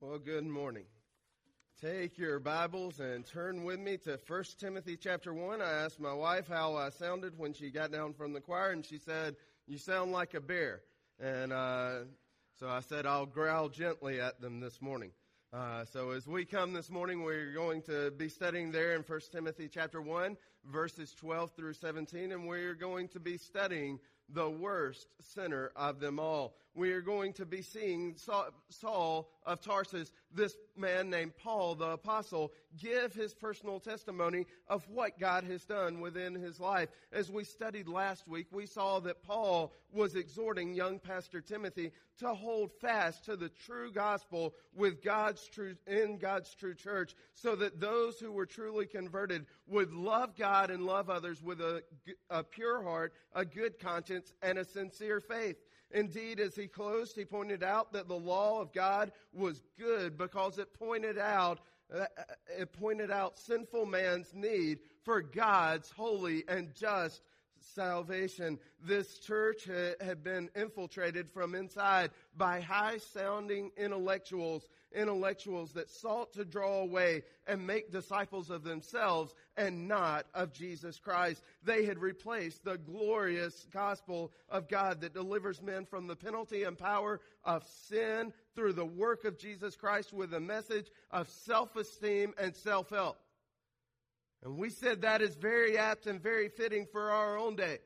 Well, good morning. Take your Bibles and turn with me to 1 Timothy chapter 1. I asked my wife how I sounded when she got down from the choir, and she said, You sound like a bear. And uh, so I said, I'll growl gently at them this morning. Uh, so as we come this morning, we're going to be studying there in 1 Timothy chapter 1, verses 12 through 17, and we're going to be studying the worst sinner of them all. We are going to be seeing Saul of Tarsus, this man named Paul the apostle, give his personal testimony of what God has done within his life. As we studied last week, we saw that Paul was exhorting young pastor Timothy to hold fast to the true gospel with God's true, in God's true church so that those who were truly converted would love God and love others with a, a pure heart, a good conscience, and a sincere faith. Indeed, as he closed, he pointed out that the law of God was good because it pointed out uh, it pointed out sinful man's need for God's holy and just salvation. This church had been infiltrated from inside by high sounding intellectuals, intellectuals that sought to draw away and make disciples of themselves and not of Jesus Christ. They had replaced the glorious gospel of God that delivers men from the penalty and power of sin through the work of Jesus Christ with a message of self-esteem and self-help. And we said that is very apt and very fitting for our own day.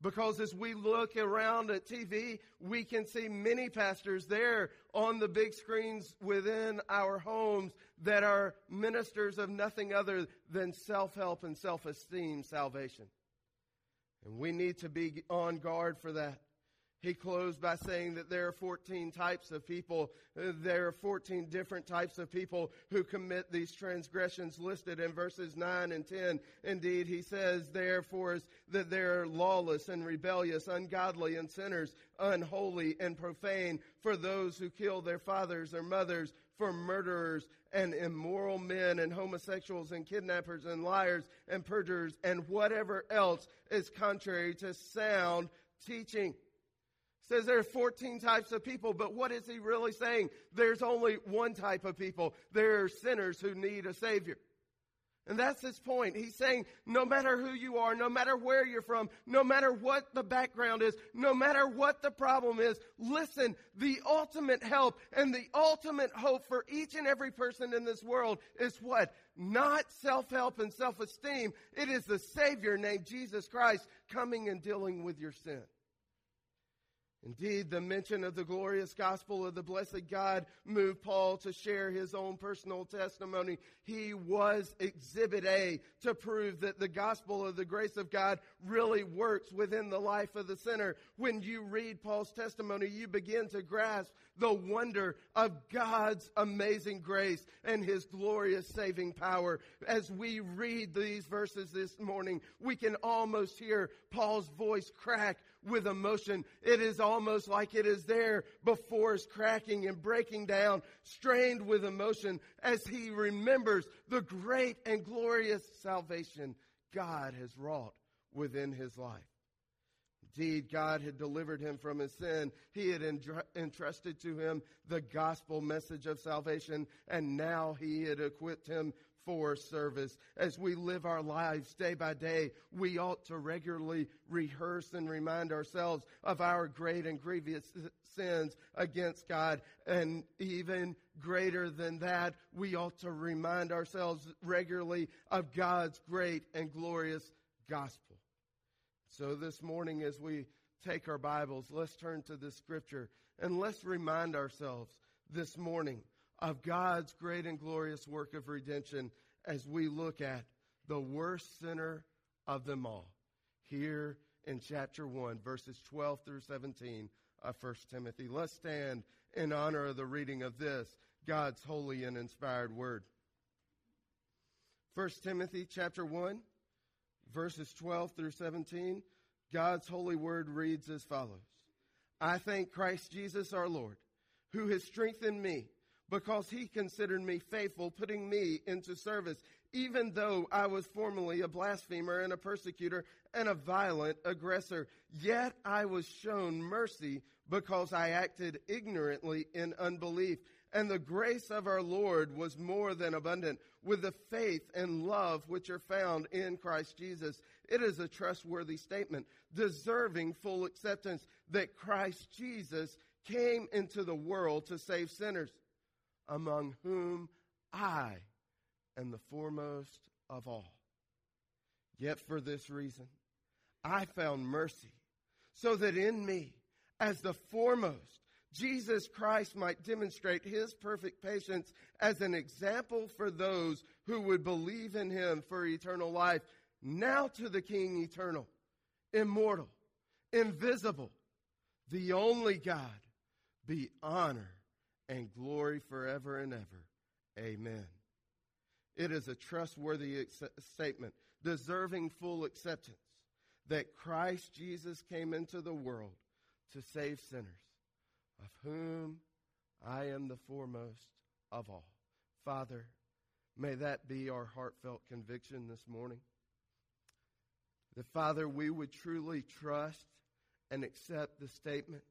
Because as we look around at TV, we can see many pastors there on the big screens within our homes that are ministers of nothing other than self-help and self-esteem salvation. And we need to be on guard for that. He closed by saying that there are 14 types of people. Uh, there are 14 different types of people who commit these transgressions listed in verses 9 and 10. Indeed, he says, therefore, that they're lawless and rebellious, ungodly and sinners, unholy and profane, for those who kill their fathers or mothers, for murderers and immoral men and homosexuals and kidnappers and liars and perjurers and whatever else is contrary to sound teaching says there are 14 types of people, but what is he really saying? There's only one type of people. There are sinners who need a savior. And that's his point. He's saying no matter who you are, no matter where you're from, no matter what the background is, no matter what the problem is, listen, the ultimate help and the ultimate hope for each and every person in this world is what? Not self-help and self-esteem. It is the Savior named Jesus Christ coming and dealing with your sin. Indeed, the mention of the glorious gospel of the blessed God moved Paul to share his own personal testimony. He was exhibit A to prove that the gospel of the grace of God really works within the life of the sinner. When you read Paul's testimony, you begin to grasp the wonder of God's amazing grace and his glorious saving power. As we read these verses this morning, we can almost hear Paul's voice crack with emotion. It is almost like it is there before his cracking and breaking down, strained with emotion as he remembers the great and glorious salvation God has wrought within his life. Indeed, God had delivered him from his sin. He had entrusted to him the gospel message of salvation, and now he had equipped him for service. As we live our lives day by day, we ought to regularly rehearse and remind ourselves of our great and grievous sins against God. And even greater than that, we ought to remind ourselves regularly of God's great and glorious gospel. So this morning, as we take our Bibles, let's turn to this scripture and let's remind ourselves this morning of God's great and glorious work of redemption as we look at the worst sinner of them all here in chapter 1, verses 12 through 17 of 1 Timothy. Let's stand in honor of the reading of this, God's holy and inspired word. 1 Timothy chapter 1, verses 12 through 17, God's holy word reads as follows. I thank Christ Jesus our Lord, who has strengthened me because he considered me faithful, putting me into service, even though I was formerly a blasphemer and a persecutor and a violent aggressor. Yet I was shown mercy because I acted ignorantly in unbelief. And the grace of our Lord was more than abundant with the faith and love which are found in Christ Jesus. It is a trustworthy statement, deserving full acceptance that Christ Jesus came into the world to save sinners, among whom I am the foremost of all. Yet for this reason, I found mercy, so that in me, as the foremost, Jesus Christ might demonstrate his perfect patience as an example for those who would believe in him for eternal life. Now to the King eternal, immortal, invisible, the only God, be honor and glory forever and ever. Amen. It is a trustworthy statement, deserving full acceptance, that Christ Jesus came into the world to save sinners of whom I am the foremost of all. Father, may that be our heartfelt conviction this morning. That, Father, we would truly trust and accept the statement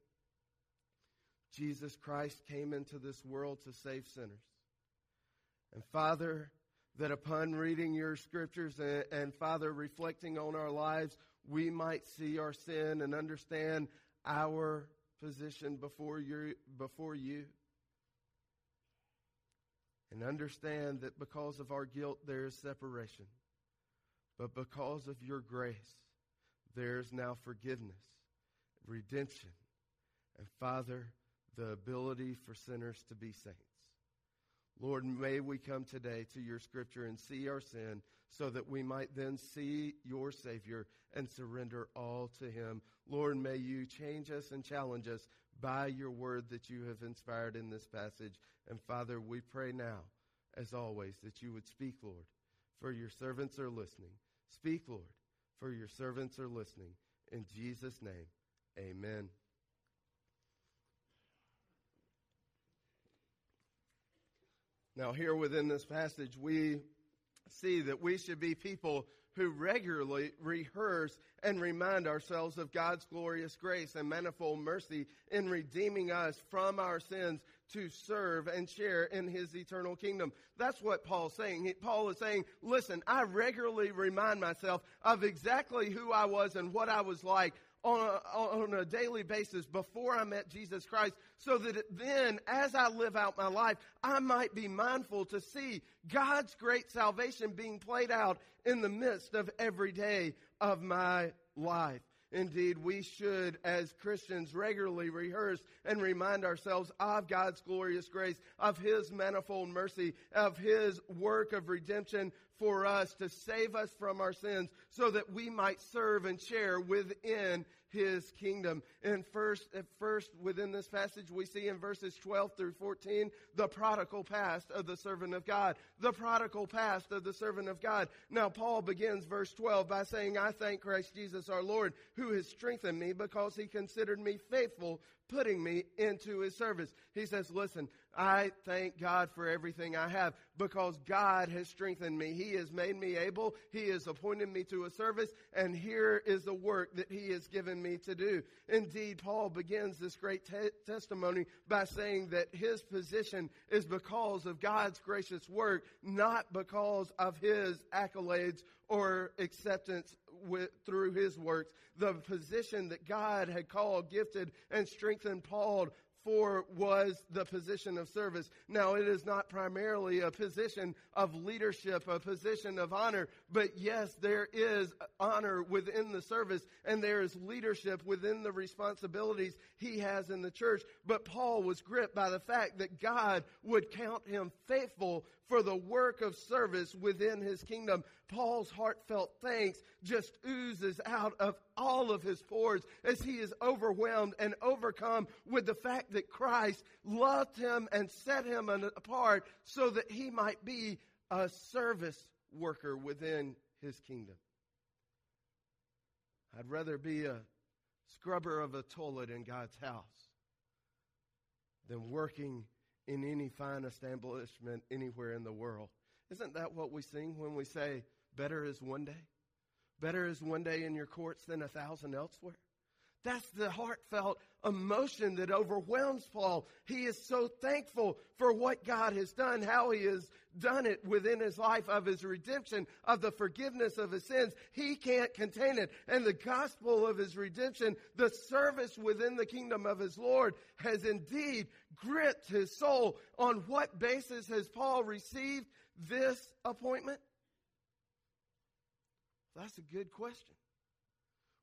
Jesus Christ came into this world to save sinners. And, Father, that upon reading your scriptures and, and, Father, reflecting on our lives, we might see our sin and understand our position before before you. And understand that because of our guilt, there is separation. But because of your grace, there is now forgiveness, redemption, and Father, the ability for sinners to be saints. Lord, may we come today to your scripture and see our sin so that we might then see your Savior and surrender all to him. Lord, may you change us and challenge us by your word that you have inspired in this passage. And Father, we pray now, as always, that you would speak, Lord, for your servants are listening. Speak, Lord, for your servants are listening. In Jesus' name, amen. Now, here within this passage, we see that we should be people who regularly rehearse and remind ourselves of God's glorious grace and manifold mercy in redeeming us from our sins to serve and share in his eternal kingdom. That's what Paul's saying. Paul is saying, listen, I regularly remind myself of exactly who I was and what I was like on a, on a daily basis before I met Jesus Christ so that then as I live out my life, I might be mindful to see God's great salvation being played out in the midst of every day of my life. Indeed, we should, as Christians, regularly rehearse and remind ourselves of God's glorious grace, of His manifold mercy, of His work of redemption for us to save us from our sins so that we might serve and share within his kingdom. And first, first, within this passage, we see in verses 12 through 14, the prodigal past of the servant of God. The prodigal past of the servant of God. Now, Paul begins verse 12 by saying, I thank Christ Jesus our Lord, who has strengthened me because he considered me faithful putting me into his service. He says, listen, I thank God for everything I have because God has strengthened me. He has made me able. He has appointed me to a service and here is the work that he has given me to do. Indeed, Paul begins this great te- testimony by saying that his position is because of God's gracious work, not because of his accolades or acceptance with, through his works. The position that God had called, gifted, and strengthened Paul for was the position of service. Now, it is not primarily a position of leadership, a position of honor, but yes, there is honor within the service and there is leadership within the responsibilities he has in the church. But Paul was gripped by the fact that God would count him faithful for the work of service within his kingdom. Paul's heartfelt thanks just oozes out of all of his pores as he is overwhelmed and overcome with the fact that Christ loved him and set him apart so that he might be a service worker within his kingdom. I'd rather be a scrubber of a toilet in God's house than working in any fine establishment anywhere in the world. Isn't that what we sing when we say, better is one day? Better is one day in your courts than a thousand elsewhere? That's the heartfelt emotion that overwhelms Paul. He is so thankful for what God has done, how he has done it within his life of his redemption, of the forgiveness of his sins. He can't contain it. And the gospel of his redemption, the service within the kingdom of his Lord has indeed gripped his soul. On what basis has Paul received this appointment? That's a good question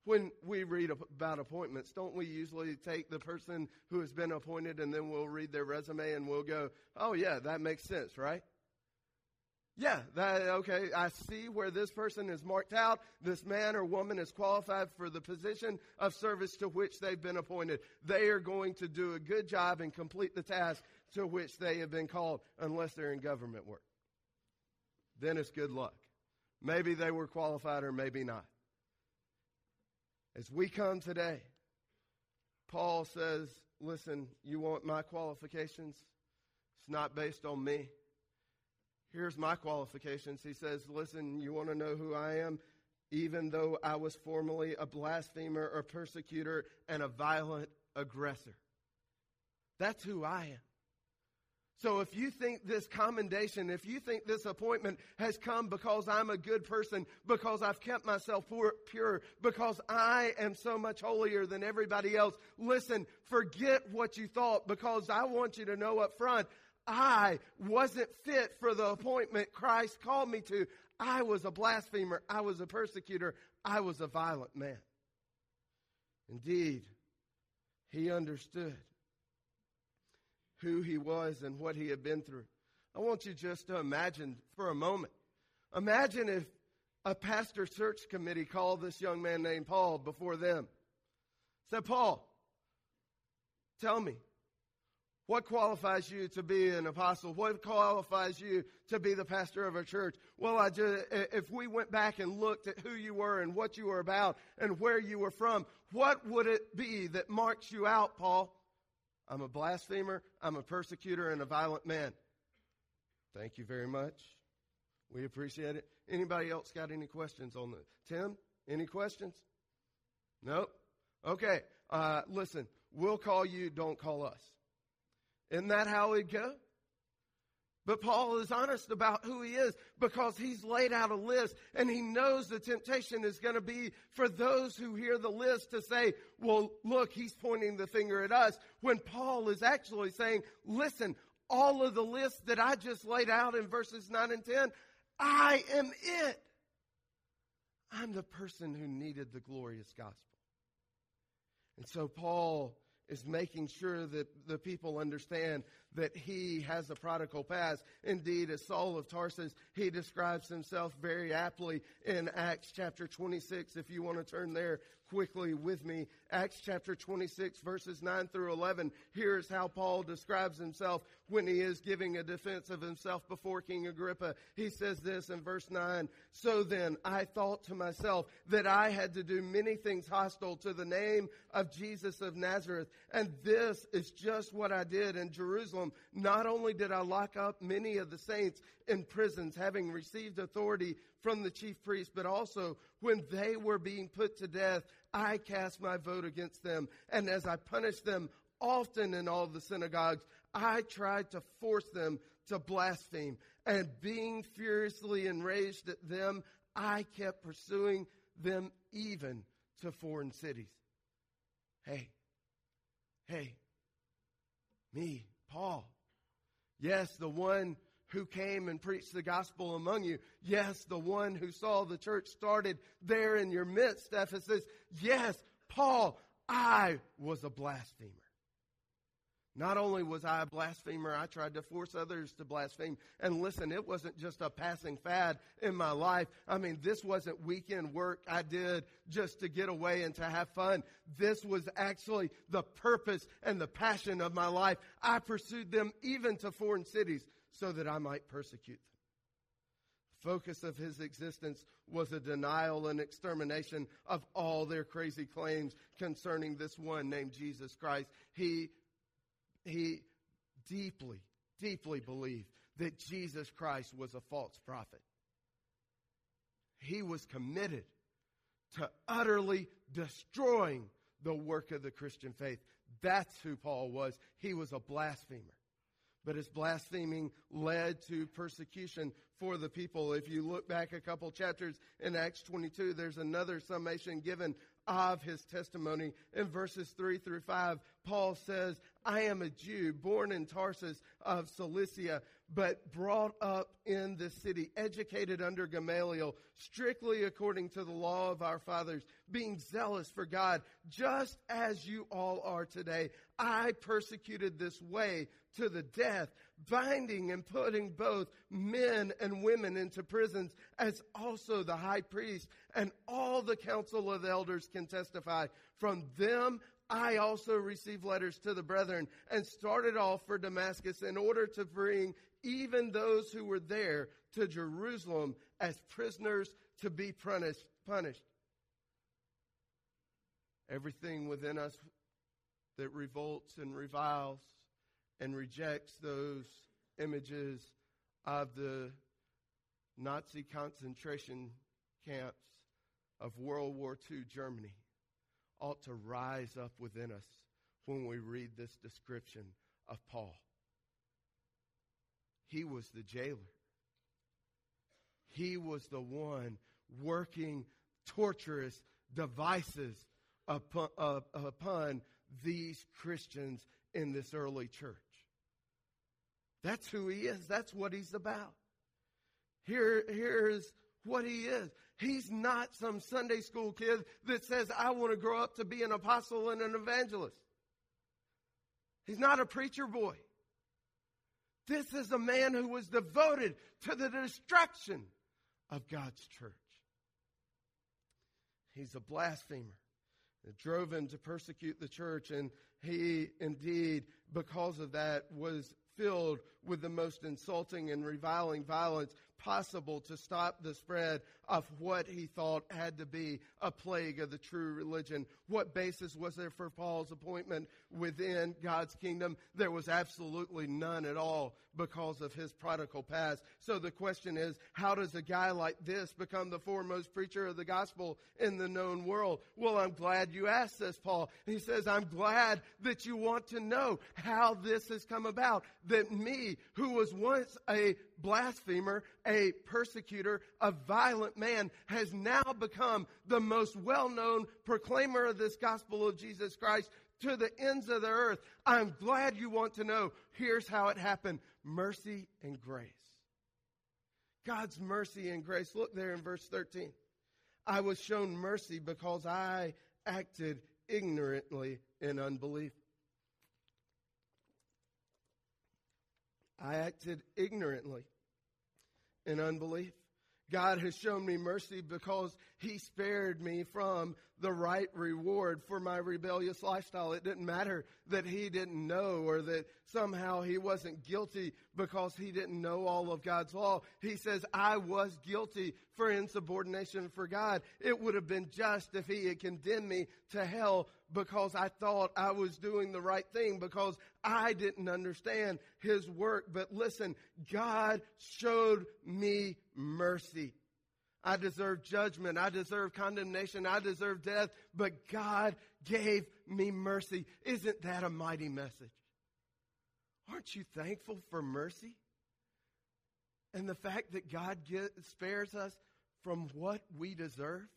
when we read about appointments, don't we usually take the person who has been appointed and then we'll read their resume and we'll go, oh, yeah, that makes sense, right? Yeah, that, okay, I see where this person is marked out. This man or woman is qualified for the position of service to which they've been appointed. They are going to do a good job and complete the task to which they have been called, unless they're in government work. Then it's good luck. Maybe they were qualified or maybe not. As we come today, Paul says, Listen, you want my qualifications? It's not based on me. Here's my qualifications. He says, Listen, you want to know who I am? Even though I was formerly a blasphemer, a persecutor, and a violent aggressor. That's who I am. So if you think this commendation, if you think this appointment has come because I'm a good person, because I've kept myself pure, because I am so much holier than everybody else, listen, forget what you thought because I want you to know up front, I wasn't fit for the appointment Christ called me to. I was a blasphemer. I was a persecutor. I was a violent man. Indeed, he understood who he was and what he had been through. I want you just to imagine for a moment. Imagine if a pastor search committee called this young man named Paul before them. Said, Paul, tell me, what qualifies you to be an apostle? What qualifies you to be the pastor of a church? Well, I just, if we went back and looked at who you were and what you were about and where you were from, what would it be that marks you out, Paul? I'm a blasphemer, I'm a persecutor, and a violent man. Thank you very much. We appreciate it. Anybody else got any questions on the Tim? Any questions? Nope. Okay. Uh, listen, we'll call you. Don't call us. Isn't that how it go? But Paul is honest about who he is because he's laid out a list and he knows the temptation is going to be for those who hear the list to say, well, look, he's pointing the finger at us when Paul is actually saying, listen, all of the list that I just laid out in verses 9 and 10, I am it. I'm the person who needed the glorious gospel. And so Paul is making sure that the people understand that he has a prodigal past. Indeed, as Saul of Tarsus, he describes himself very aptly in Acts chapter 26. If you want to turn there quickly with me, Acts chapter 26, verses 9 through 11. Here's how Paul describes himself when he is giving a defense of himself before King Agrippa. He says this in verse 9 So then I thought to myself that I had to do many things hostile to the name of Jesus of Nazareth, and this is just what I did in Jerusalem. Not only did I lock up many of the saints in prisons, having received authority from the chief priests, but also when they were being put to death, I cast my vote against them. And as I punished them often in all the synagogues, I tried to force them to blaspheme. And being furiously enraged at them, I kept pursuing them even to foreign cities. Hey, hey, me, Paul. Yes, the one who came and preached the gospel among you. Yes, the one who saw the church started there in your midst, Ephesus. Yes, Paul, I was a blasphemer. Not only was I a blasphemer, I tried to force others to blaspheme. And listen, it wasn't just a passing fad in my life. I mean, this wasn't weekend work I did just to get away and to have fun. This was actually the purpose and the passion of my life. I pursued them even to foreign cities so that I might persecute them. The focus of his existence was a denial and extermination of all their crazy claims concerning this one named Jesus Christ. He, he deeply, deeply believed that Jesus Christ was a false prophet. He was committed to utterly destroying the work of the Christian faith. That's who Paul was. He was a blasphemer. But his blaspheming led to persecution for the people. If you look back a couple chapters in Acts 22, there's another summation given of his testimony. In verses 3 through 5, Paul says, I am a Jew born in Tarsus of Cilicia, but brought up in this city, educated under Gamaliel, strictly according to the law of our fathers, being zealous for God, just as you all are today. I persecuted this way to the death, binding and putting both men and women into prisons, as also the high priest and all the council of elders can testify. From them I also received letters to the brethren and started off for Damascus in order to bring even those who were there to Jerusalem as prisoners to be punished. punished. Everything within us that revolts and reviles and rejects those images of the Nazi concentration camps of World War II Germany ought to rise up within us when we read this description of Paul. He was the jailer. He was the one working torturous devices upon, uh, upon these Christians in this early church. That's who he is. That's what he's about. Here, here's what he is. He's not some Sunday school kid that says, I want to grow up to be an apostle and an evangelist. He's not a preacher boy. This is a man who was devoted to the destruction of God's church. He's a blasphemer. It drove him to persecute the church, and he indeed, because of that, was filled with the most insulting and reviling violence possible to stop the spread of what he thought had to be a plague of the true religion. What basis was there for Paul's appointment within God's kingdom? There was absolutely none at all because of his prodigal past. So the question is, how does a guy like this become the foremost preacher of the gospel in the known world? Well, I'm glad you asked this, Paul. He says, I'm glad that you want to know how this has come about. That me, who was once a blasphemer, a persecutor, a violent man, has now become the most well known proclaimer of this gospel of Jesus Christ to the ends of the earth. I'm glad you want to know. Here's how it happened mercy and grace. God's mercy and grace. Look there in verse 13. I was shown mercy because I acted ignorantly in unbelief. I acted ignorantly in unbelief. God has shown me mercy because he spared me from the right reward for my rebellious lifestyle. It didn't matter that he didn't know or that somehow he wasn't guilty because he didn't know all of God's law. He says, I was guilty for insubordination for God. It would have been just if he had condemned me to hell because I thought I was doing the right thing because I didn't understand his work. But listen, God showed me mercy. I deserve judgment. I deserve condemnation. I deserve death. But God gave me mercy. Isn't that a mighty message? Aren't you thankful for mercy? And the fact that God get, spares us from what we deserve?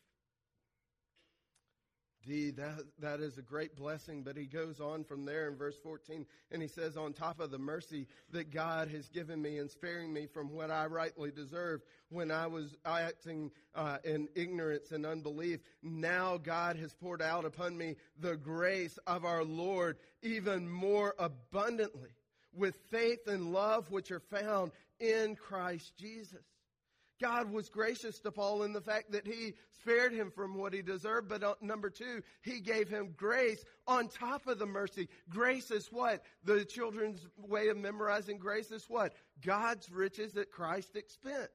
Indeed, that, that is a great blessing. But he goes on from there in verse 14 and he says, On top of the mercy that God has given me in sparing me from what I rightly deserved when I was acting uh, in ignorance and unbelief, now God has poured out upon me the grace of our Lord even more abundantly with faith and love which are found in Christ Jesus. God was gracious to Paul in the fact that he spared him from what he deserved. But uh, number two, he gave him grace on top of the mercy. Grace is what? The children's way of memorizing grace is what? God's riches at Christ's expense.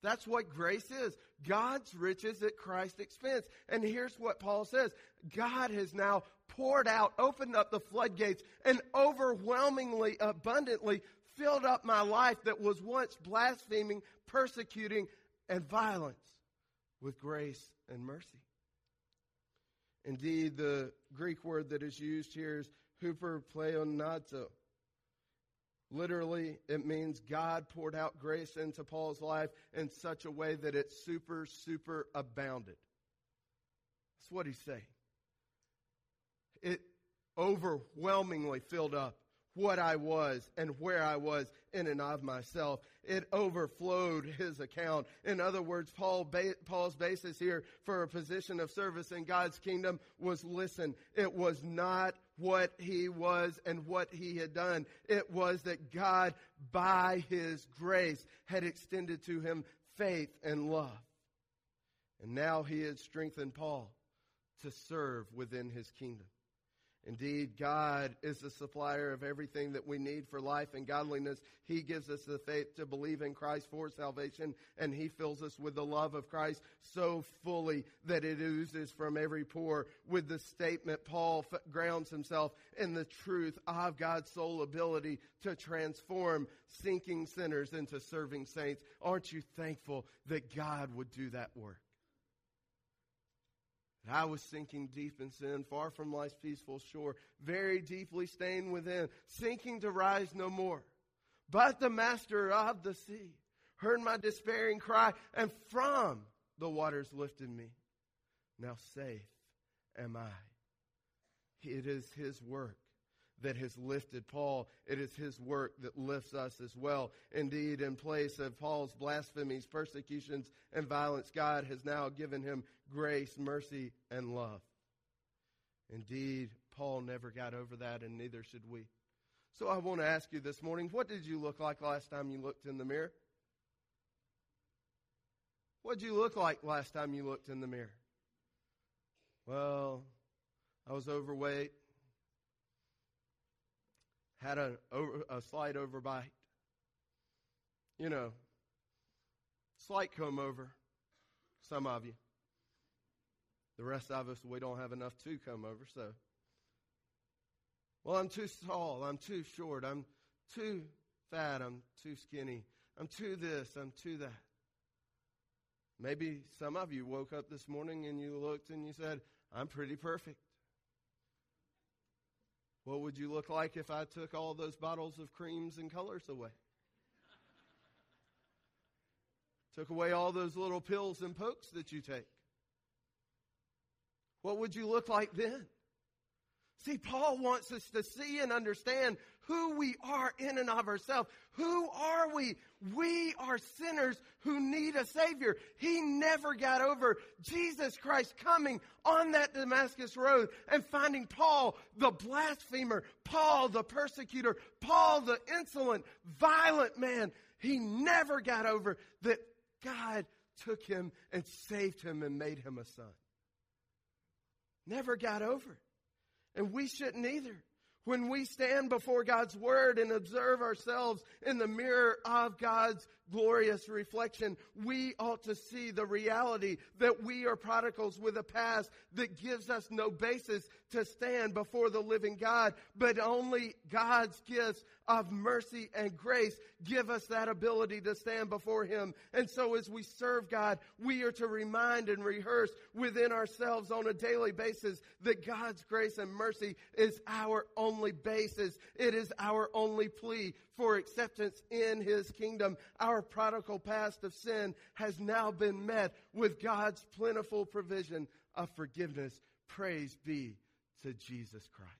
That's what grace is. God's riches at Christ's expense. And here's what Paul says. God has now poured out, opened up the floodgates, and overwhelmingly, abundantly filled up my life that was once blaspheming, persecuting, and violence with grace and mercy. Indeed, the Greek word that is used here is huperpleonazo. Literally, it means God poured out grace into Paul's life in such a way that it super, super abounded. That's what he's saying. It overwhelmingly filled up what I was and where I was in and of myself. It overflowed his account. In other words, Paul ba- Paul's basis here for a position of service in God's kingdom was listen, it was not what he was and what he had done. It was that God, by his grace, had extended to him faith and love. And now he had strengthened Paul to serve within his kingdom. Indeed, God is the supplier of everything that we need for life and godliness. He gives us the faith to believe in Christ for salvation, and He fills us with the love of Christ so fully that it oozes from every pore. With the statement, Paul grounds himself in the truth of God's sole ability to transform sinking sinners into serving saints. Aren't you thankful that God would do that work? I was sinking deep in sin, far from life's peaceful shore, very deeply stained within, sinking to rise no more. But the master of the sea heard my despairing cry, and from the waters lifted me. Now safe am I. It is his work that has lifted Paul. It is his work that lifts us as well. Indeed, in place of Paul's blasphemies, persecutions, and violence, God has now given him grace, mercy, and love. Indeed, Paul never got over that, and neither should we. So I want to ask you this morning what did you look like last time you looked in the mirror? What did you look like last time you looked in the mirror? Well, I was overweight had a, a slight overbite. You know, slight comb over, some of you. The rest of us, we don't have enough to come over, so. Well, I'm too tall. I'm too short. I'm too fat. I'm too skinny. I'm too this. I'm too that. Maybe some of you woke up this morning and you looked and you said, I'm pretty perfect. What would you look like if I took all those bottles of creams and colors away? took away all those little pills and pokes that you take. What would you look like then? See, Paul wants us to see and understand who we are in and of ourselves. Who are we? We are sinners who need a Savior. He never got over Jesus Christ coming on that Damascus road and finding Paul, the blasphemer, Paul, the persecutor, Paul, the insolent, violent man. He never got over that God took him and saved him and made him a son. Never got over it. And we shouldn't either. When we stand before God's Word and observe ourselves in the mirror of God's glorious reflection, we ought to see the reality that we are prodigals with a past that gives us no basis to stand before the living God, but only God's gifts of mercy and grace give us that ability to stand before Him. And so as we serve God, we are to remind and rehearse within ourselves on a daily basis that God's grace and mercy is our only basis. It is our only plea for acceptance in His kingdom. Our prodigal past of sin has now been met with God's plentiful provision of forgiveness. Praise be to Jesus Christ.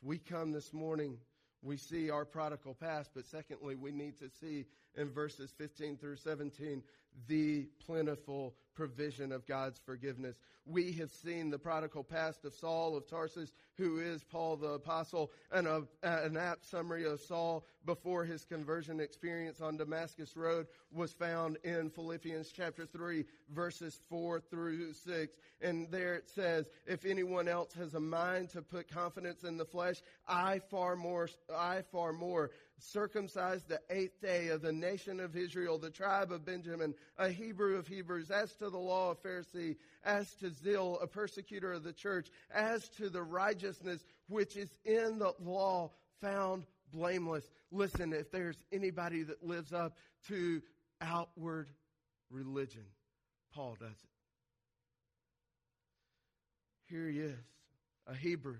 So we come this morning we see our prodigal past, but secondly, we need to see in verses 15 through 17 the plentiful provision of God's forgiveness. We have seen the prodigal past of Saul of Tarsus, who is Paul the Apostle, and a, an apt summary of Saul before his conversion experience on Damascus Road was found in Philippians chapter 3, verses 4 through 6. And there it says, If anyone else has a mind to put confidence in the flesh, I far more, I far more circumcised the eighth day of the nation of Israel, the tribe of Benjamin, a Hebrew of Hebrews, as to the law of Pharisee, as to zeal, a persecutor of the church, as to the righteousness which is in the law, found blameless. Listen, if there's anybody that lives up to outward religion, Paul does it. Here he is, a Hebrew,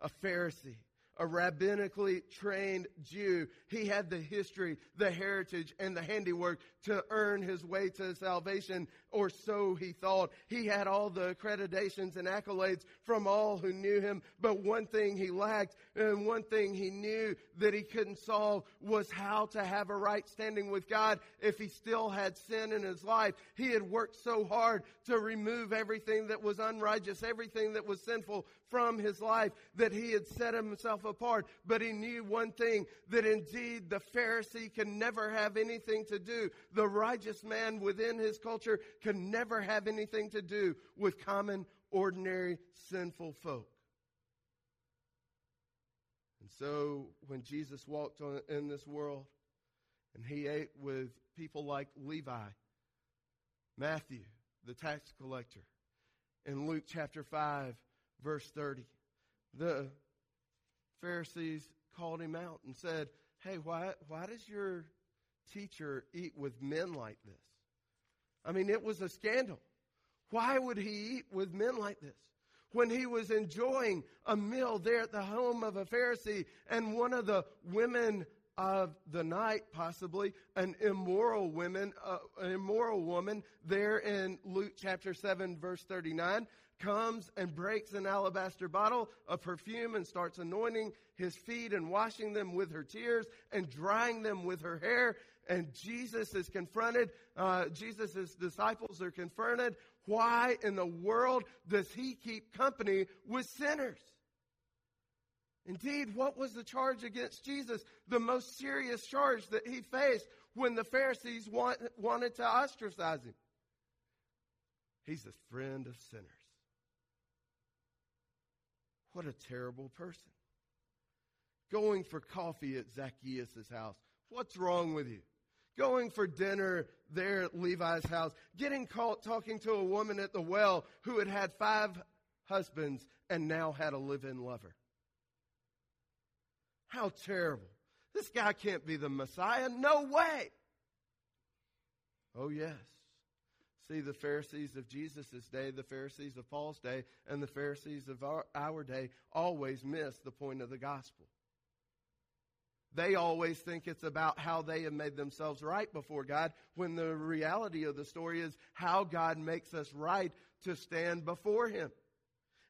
a Pharisee, a rabbinically trained Jew. He had the history, the heritage, and the handiwork to earn his way to salvation, or so he thought. He had all the accreditations and accolades from all who knew him, but one thing he lacked, and one thing he knew that he couldn't solve was how to have a right standing with God if he still had sin in his life. He had worked so hard to remove everything that was unrighteous, everything that was sinful from his life, that he had set himself apart. But he knew one thing, that indeed the Pharisee can never have anything to do. The righteous man within his culture can never have anything to do with common, ordinary, sinful folk. And so when Jesus walked on, in this world and he ate with people like Levi, Matthew, the tax collector, in Luke chapter 5, verse 30, the Pharisees called him out and said, Hey, why, why does your teacher eat with men like this? I mean, it was a scandal. Why would he eat with men like this? When he was enjoying a meal there at the home of a Pharisee and one of the women of the night, possibly an immoral woman, uh, an immoral woman there in Luke chapter 7 verse 39 comes and breaks an alabaster bottle of perfume and starts anointing his feet and washing them with her tears and drying them with her hair. And Jesus is confronted. Uh, Jesus' disciples are confronted. Why in the world does he keep company with sinners? Indeed, what was the charge against Jesus? The most serious charge that he faced when the Pharisees want, wanted to ostracize him. He's a friend of sinners. What a terrible person. Going for coffee at Zacchaeus' house. What's wrong with you? Going for dinner there at Levi's house. Getting caught talking to a woman at the well who had had five husbands and now had a live in lover. How terrible. This guy can't be the Messiah. No way. Oh, yes. See, the Pharisees of Jesus' day, the Pharisees of Paul's day, and the Pharisees of our, our day always miss the point of the gospel. They always think it's about how they have made themselves right before God, when the reality of the story is how God makes us right to stand before Him.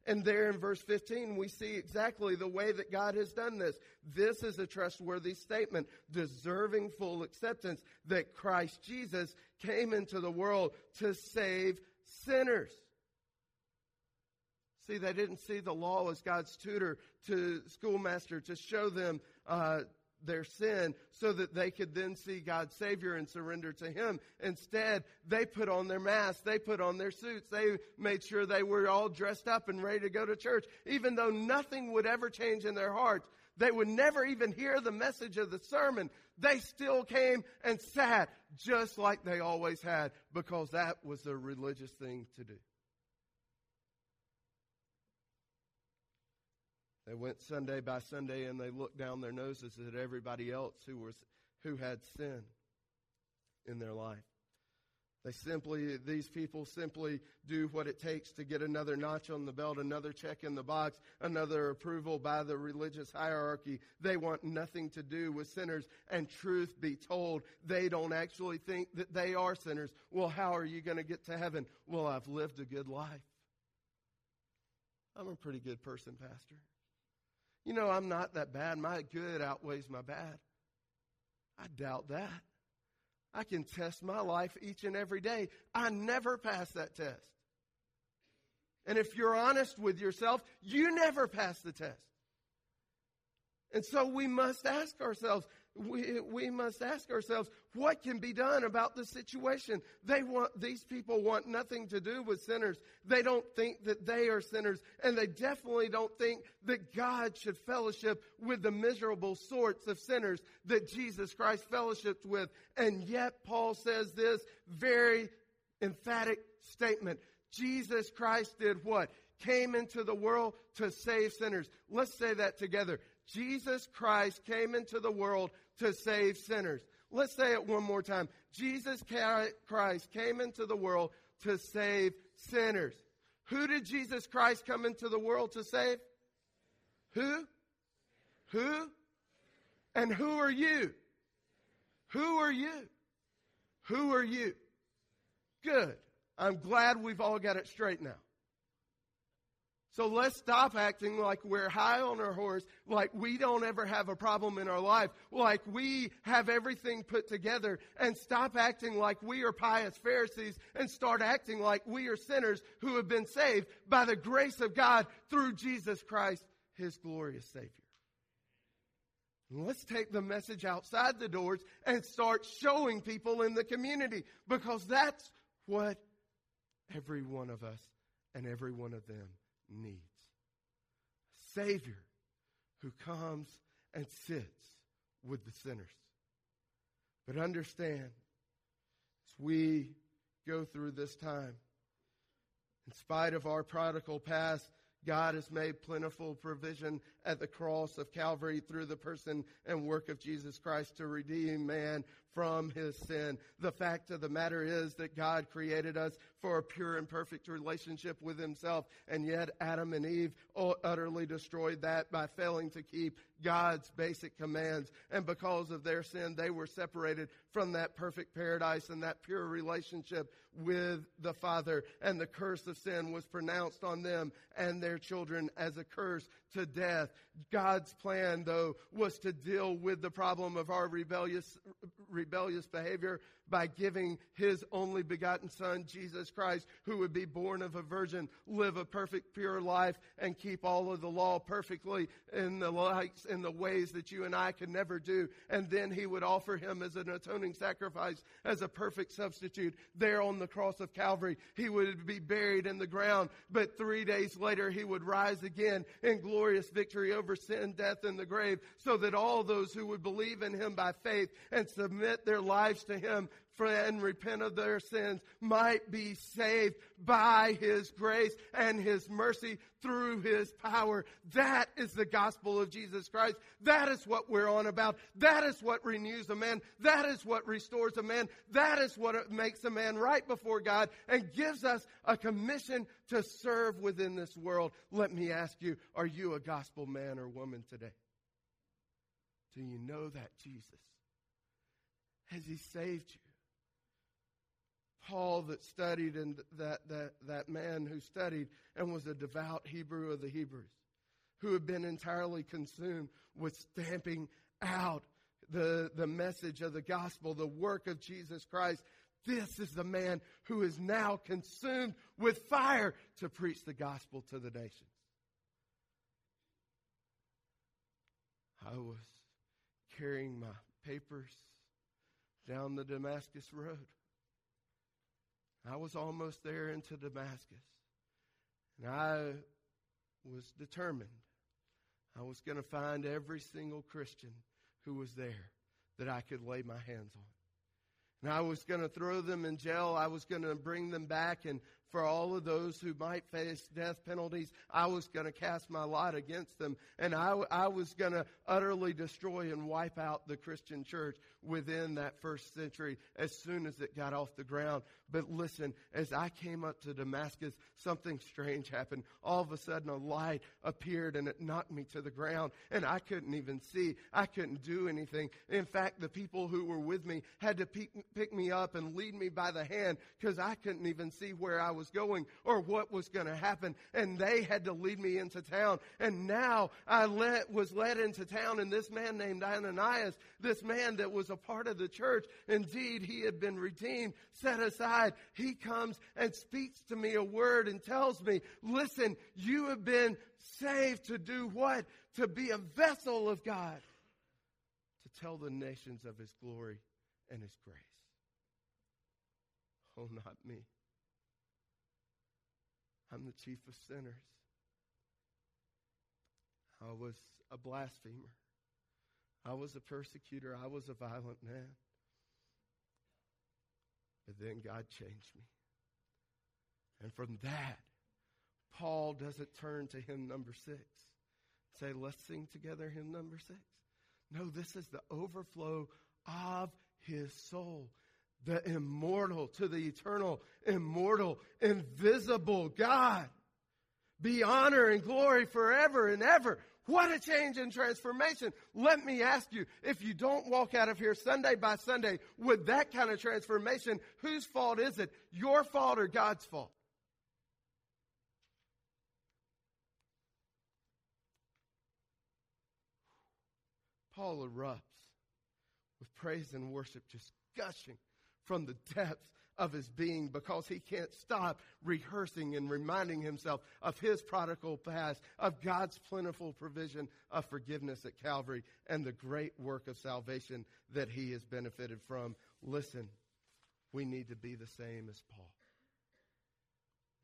And there in verse 15, we see exactly the way that God has done this. This is a trustworthy statement, deserving full acceptance that Christ Jesus came into the world to save sinners. See, they didn't see the law as God's tutor to schoolmaster to show them uh, their sin so that they could then see God's Savior and surrender to Him. Instead, they put on their masks, they put on their suits, they made sure they were all dressed up and ready to go to church, even though nothing would ever change in their hearts. They would never even hear the message of the sermon. They still came and sat just like they always had because that was a religious thing to do. They went Sunday by Sunday and they looked down their noses at everybody else who was who had sin in their life. They simply, these people simply do what it takes to get another notch on the belt, another check in the box, another approval by the religious hierarchy. They want nothing to do with sinners. And truth be told, they don't actually think that they are sinners. Well, how are you going to get to heaven? Well, I've lived a good life. I'm a pretty good person, Pastor. You know, I'm not that bad. My good outweighs my bad. I doubt that. I can test my life each and every day. I never pass that test. And if you're honest with yourself, you never pass the test. And so we must ask ourselves, we, we must ask ourselves, what can be done about the situation? They want, these people want nothing to do with sinners. They don't think that they are sinners, and they definitely don't think that God should fellowship with the miserable sorts of sinners that Jesus Christ fellowshipped with. And yet, Paul says this very emphatic statement. Jesus Christ did what? Came into the world to save sinners. Let's say that together. Jesus Christ came into the world to save sinners. Let's say it one more time. Jesus Christ came into the world to save sinners. Who did Jesus Christ come into the world to save? Who? Who? And who are you? Who are you? Who are you? Good. I'm glad we've all got it straight now. So let's stop acting like we're high on our horse, like we don't ever have a problem in our life, like we have everything put together, and stop acting like we are pious Pharisees and start acting like we are sinners who have been saved by the grace of God through Jesus Christ, His glorious Savior. Let's take the message outside the doors and start showing people in the community because that's what every one of us and every one of them needs. Savior who comes and sits with the sinners. But understand, as we go through this time, in spite of our prodigal past, God has made plentiful provision at the cross of Calvary through the person and work of Jesus Christ to redeem man from his sin. The fact of the matter is that God created us for a pure and perfect relationship with himself, and yet Adam and Eve utterly destroyed that by failing to keep God's basic commands. And because of their sin, they were separated from that perfect paradise and that pure relationship with the Father. And the curse of sin was pronounced on them and their children as a curse to death. God's plan, though, was to deal with the problem of our rebellious, rebellious behavior by giving his only begotten son, Jesus Christ, who would be born of a virgin, live a perfect, pure life, and keep all of the law perfectly in the likes, in the ways that you and I could never do. And then he would offer him as an atoning sacrifice, as a perfect substitute there on the cross of Calvary. He would be buried in the ground, but three days later he would rise again in glorious victory over sin, death, and the grave, so that all those who would believe in him by faith and submit their lives to him and repent of their sins might be saved by His grace and His mercy through His power. That is the gospel of Jesus Christ. That is what we're on about. That is what renews a man. That is what restores a man. That is what makes a man right before God and gives us a commission to serve within this world. Let me ask you, are you a gospel man or woman today? Do you know that Jesus? Has he saved you? Paul that studied and that, that, that man who studied and was a devout Hebrew of the Hebrews, who had been entirely consumed with stamping out the, the message of the gospel, the work of Jesus Christ. This is the man who is now consumed with fire to preach the gospel to the nations. I was carrying my papers down the Damascus Road. I was almost there into Damascus. And I was determined I was going to find every single Christian who was there that I could lay my hands on. And I was going to throw them in jail. I was going to bring them back and for all of those who might face death penalties. I was going to cast my lot against them, and I, I was going to utterly destroy and wipe out the Christian church within that first century as soon as it got off the ground. But listen, as I came up to Damascus, something strange happened. All of a sudden, a light appeared and it knocked me to the ground, and I couldn't even see. I couldn't do anything. In fact, the people who were with me had to pick, pick me up and lead me by the hand because I couldn't even see where I going or what was going to happen. And they had to lead me into town. And now I let, was led into town, and this man named Ananias, this man that was a part of the church, indeed, he had been redeemed, set aside. He comes and speaks to me a word and tells me, listen, you have been saved to do what? To be a vessel of God. To tell the nations of his glory and his grace. Oh, not me. I'm the chief of sinners. I was a blasphemer. I was a persecutor. I was a violent man. But then God changed me. And from that, Paul doesn't turn to hymn number six. Say, let's sing together hymn number six. No, this is the overflow of his soul the immortal to the eternal, immortal, invisible God. be honor and glory forever and ever. What a change and transformation. Let me ask you, if you don't walk out of here Sunday by Sunday with that kind of transformation, whose fault is it? Your fault or God's fault? Paul erupts with praise and worship just gushing from the depths of his being because he can't stop rehearsing and reminding himself of his prodigal past, of God's plentiful provision of forgiveness at Calvary, and the great work of salvation that he has benefited from. Listen, we need to be the same as Paul.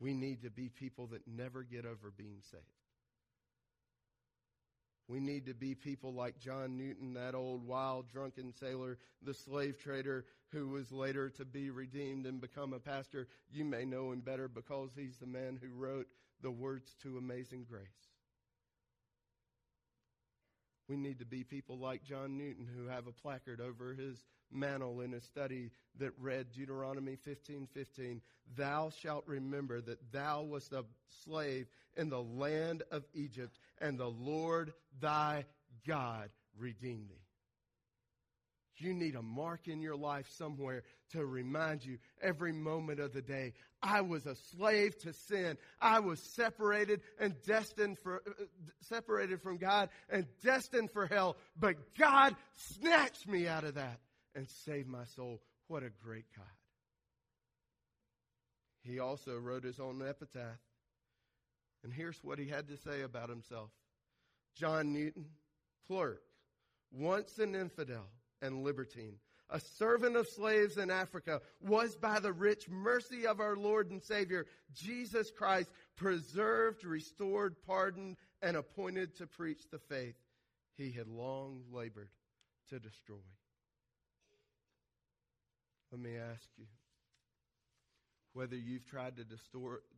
We need to be people that never get over being saved. We need to be people like John Newton, that old wild drunken sailor, the slave trader who was later to be redeemed and become a pastor. You may know him better because he's the man who wrote the words to Amazing Grace. We need to be people like John Newton who have a placard over his mantle in his study that read Deuteronomy 15:15, "Thou shalt remember that thou wast a slave in the land of Egypt, and the Lord thy God redeemed thee." You need a mark in your life somewhere to remind you every moment of the day. I was a slave to sin. I was separated and destined for, uh, separated from God and destined for hell. But God snatched me out of that and saved my soul. What a great God. He also wrote his own epitaph. And here's what he had to say about himself John Newton, clerk, once an infidel and libertine, a servant of slaves in Africa, was by the rich mercy of our Lord and Savior, Jesus Christ, preserved, restored, pardoned, and appointed to preach the faith he had long labored to destroy. Let me ask you whether you've tried to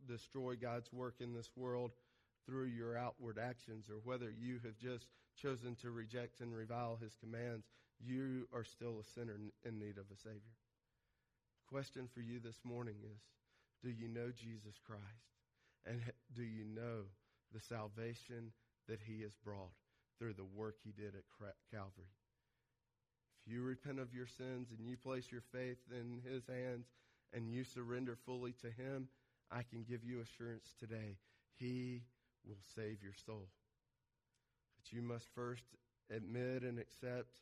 destroy God's work in this world through your outward actions or whether you have just chosen to reject and revile his commands you are still a sinner in need of a Savior. Question for you this morning is Do you know Jesus Christ? And do you know the salvation that He has brought through the work He did at Calvary? If you repent of your sins and you place your faith in His hands and you surrender fully to Him, I can give you assurance today He will save your soul. But you must first admit and accept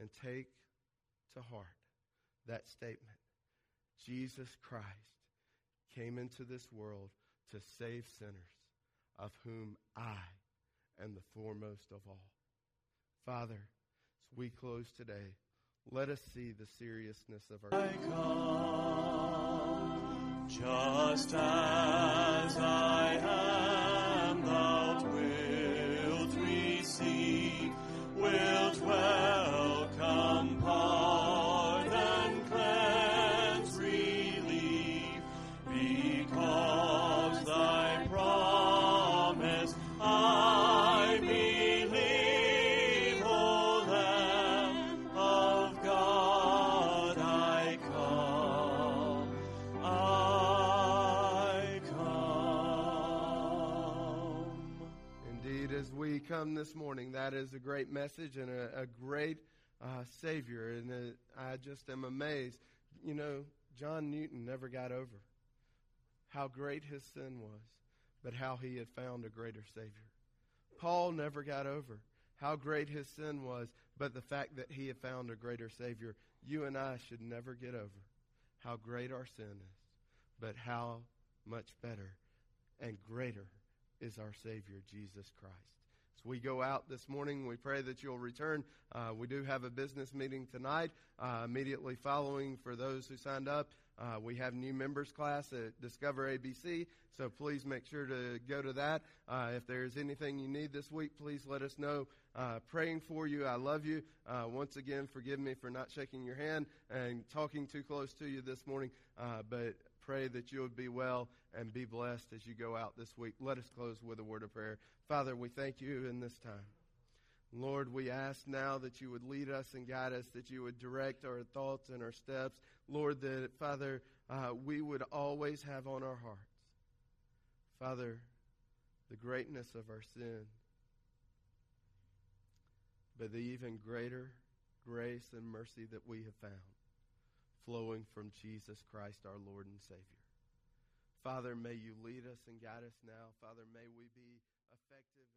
and take to heart that statement. Jesus Christ came into this world to save sinners, of whom I am the foremost of all. Father, as we close today, let us see the seriousness of our. I come, just as I am, this morning. That is a great message and a, a great uh, Savior. And uh, I just am amazed. You know, John Newton never got over how great his sin was, but how he had found a greater Savior. Paul never got over how great his sin was, but the fact that he had found a greater Savior. You and I should never get over how great our sin is, but how much better and greater is our Savior, Jesus Christ. As we go out this morning, we pray that you'll return. Uh, we do have a business meeting tonight, uh, immediately following for those who signed up. Uh, we have new members class at Discover ABC, so please make sure to go to that. Uh, if there's anything you need this week, please let us know. Uh, praying for you. I love you. Uh, once again, forgive me for not shaking your hand and talking too close to you this morning, but pray that you would be well and be blessed as you go out this week. Let us close with a word of prayer. Father, we thank you in this time. Lord, we ask now that you would lead us and guide us, that you would direct our thoughts and our steps. Lord, that, Father, uh, we would always have on our hearts, Father, the greatness of our sin, but the even greater grace and mercy that we have found flowing from Jesus Christ, our Lord and Savior. Father, may you lead us and guide us now. Father, may we be effective.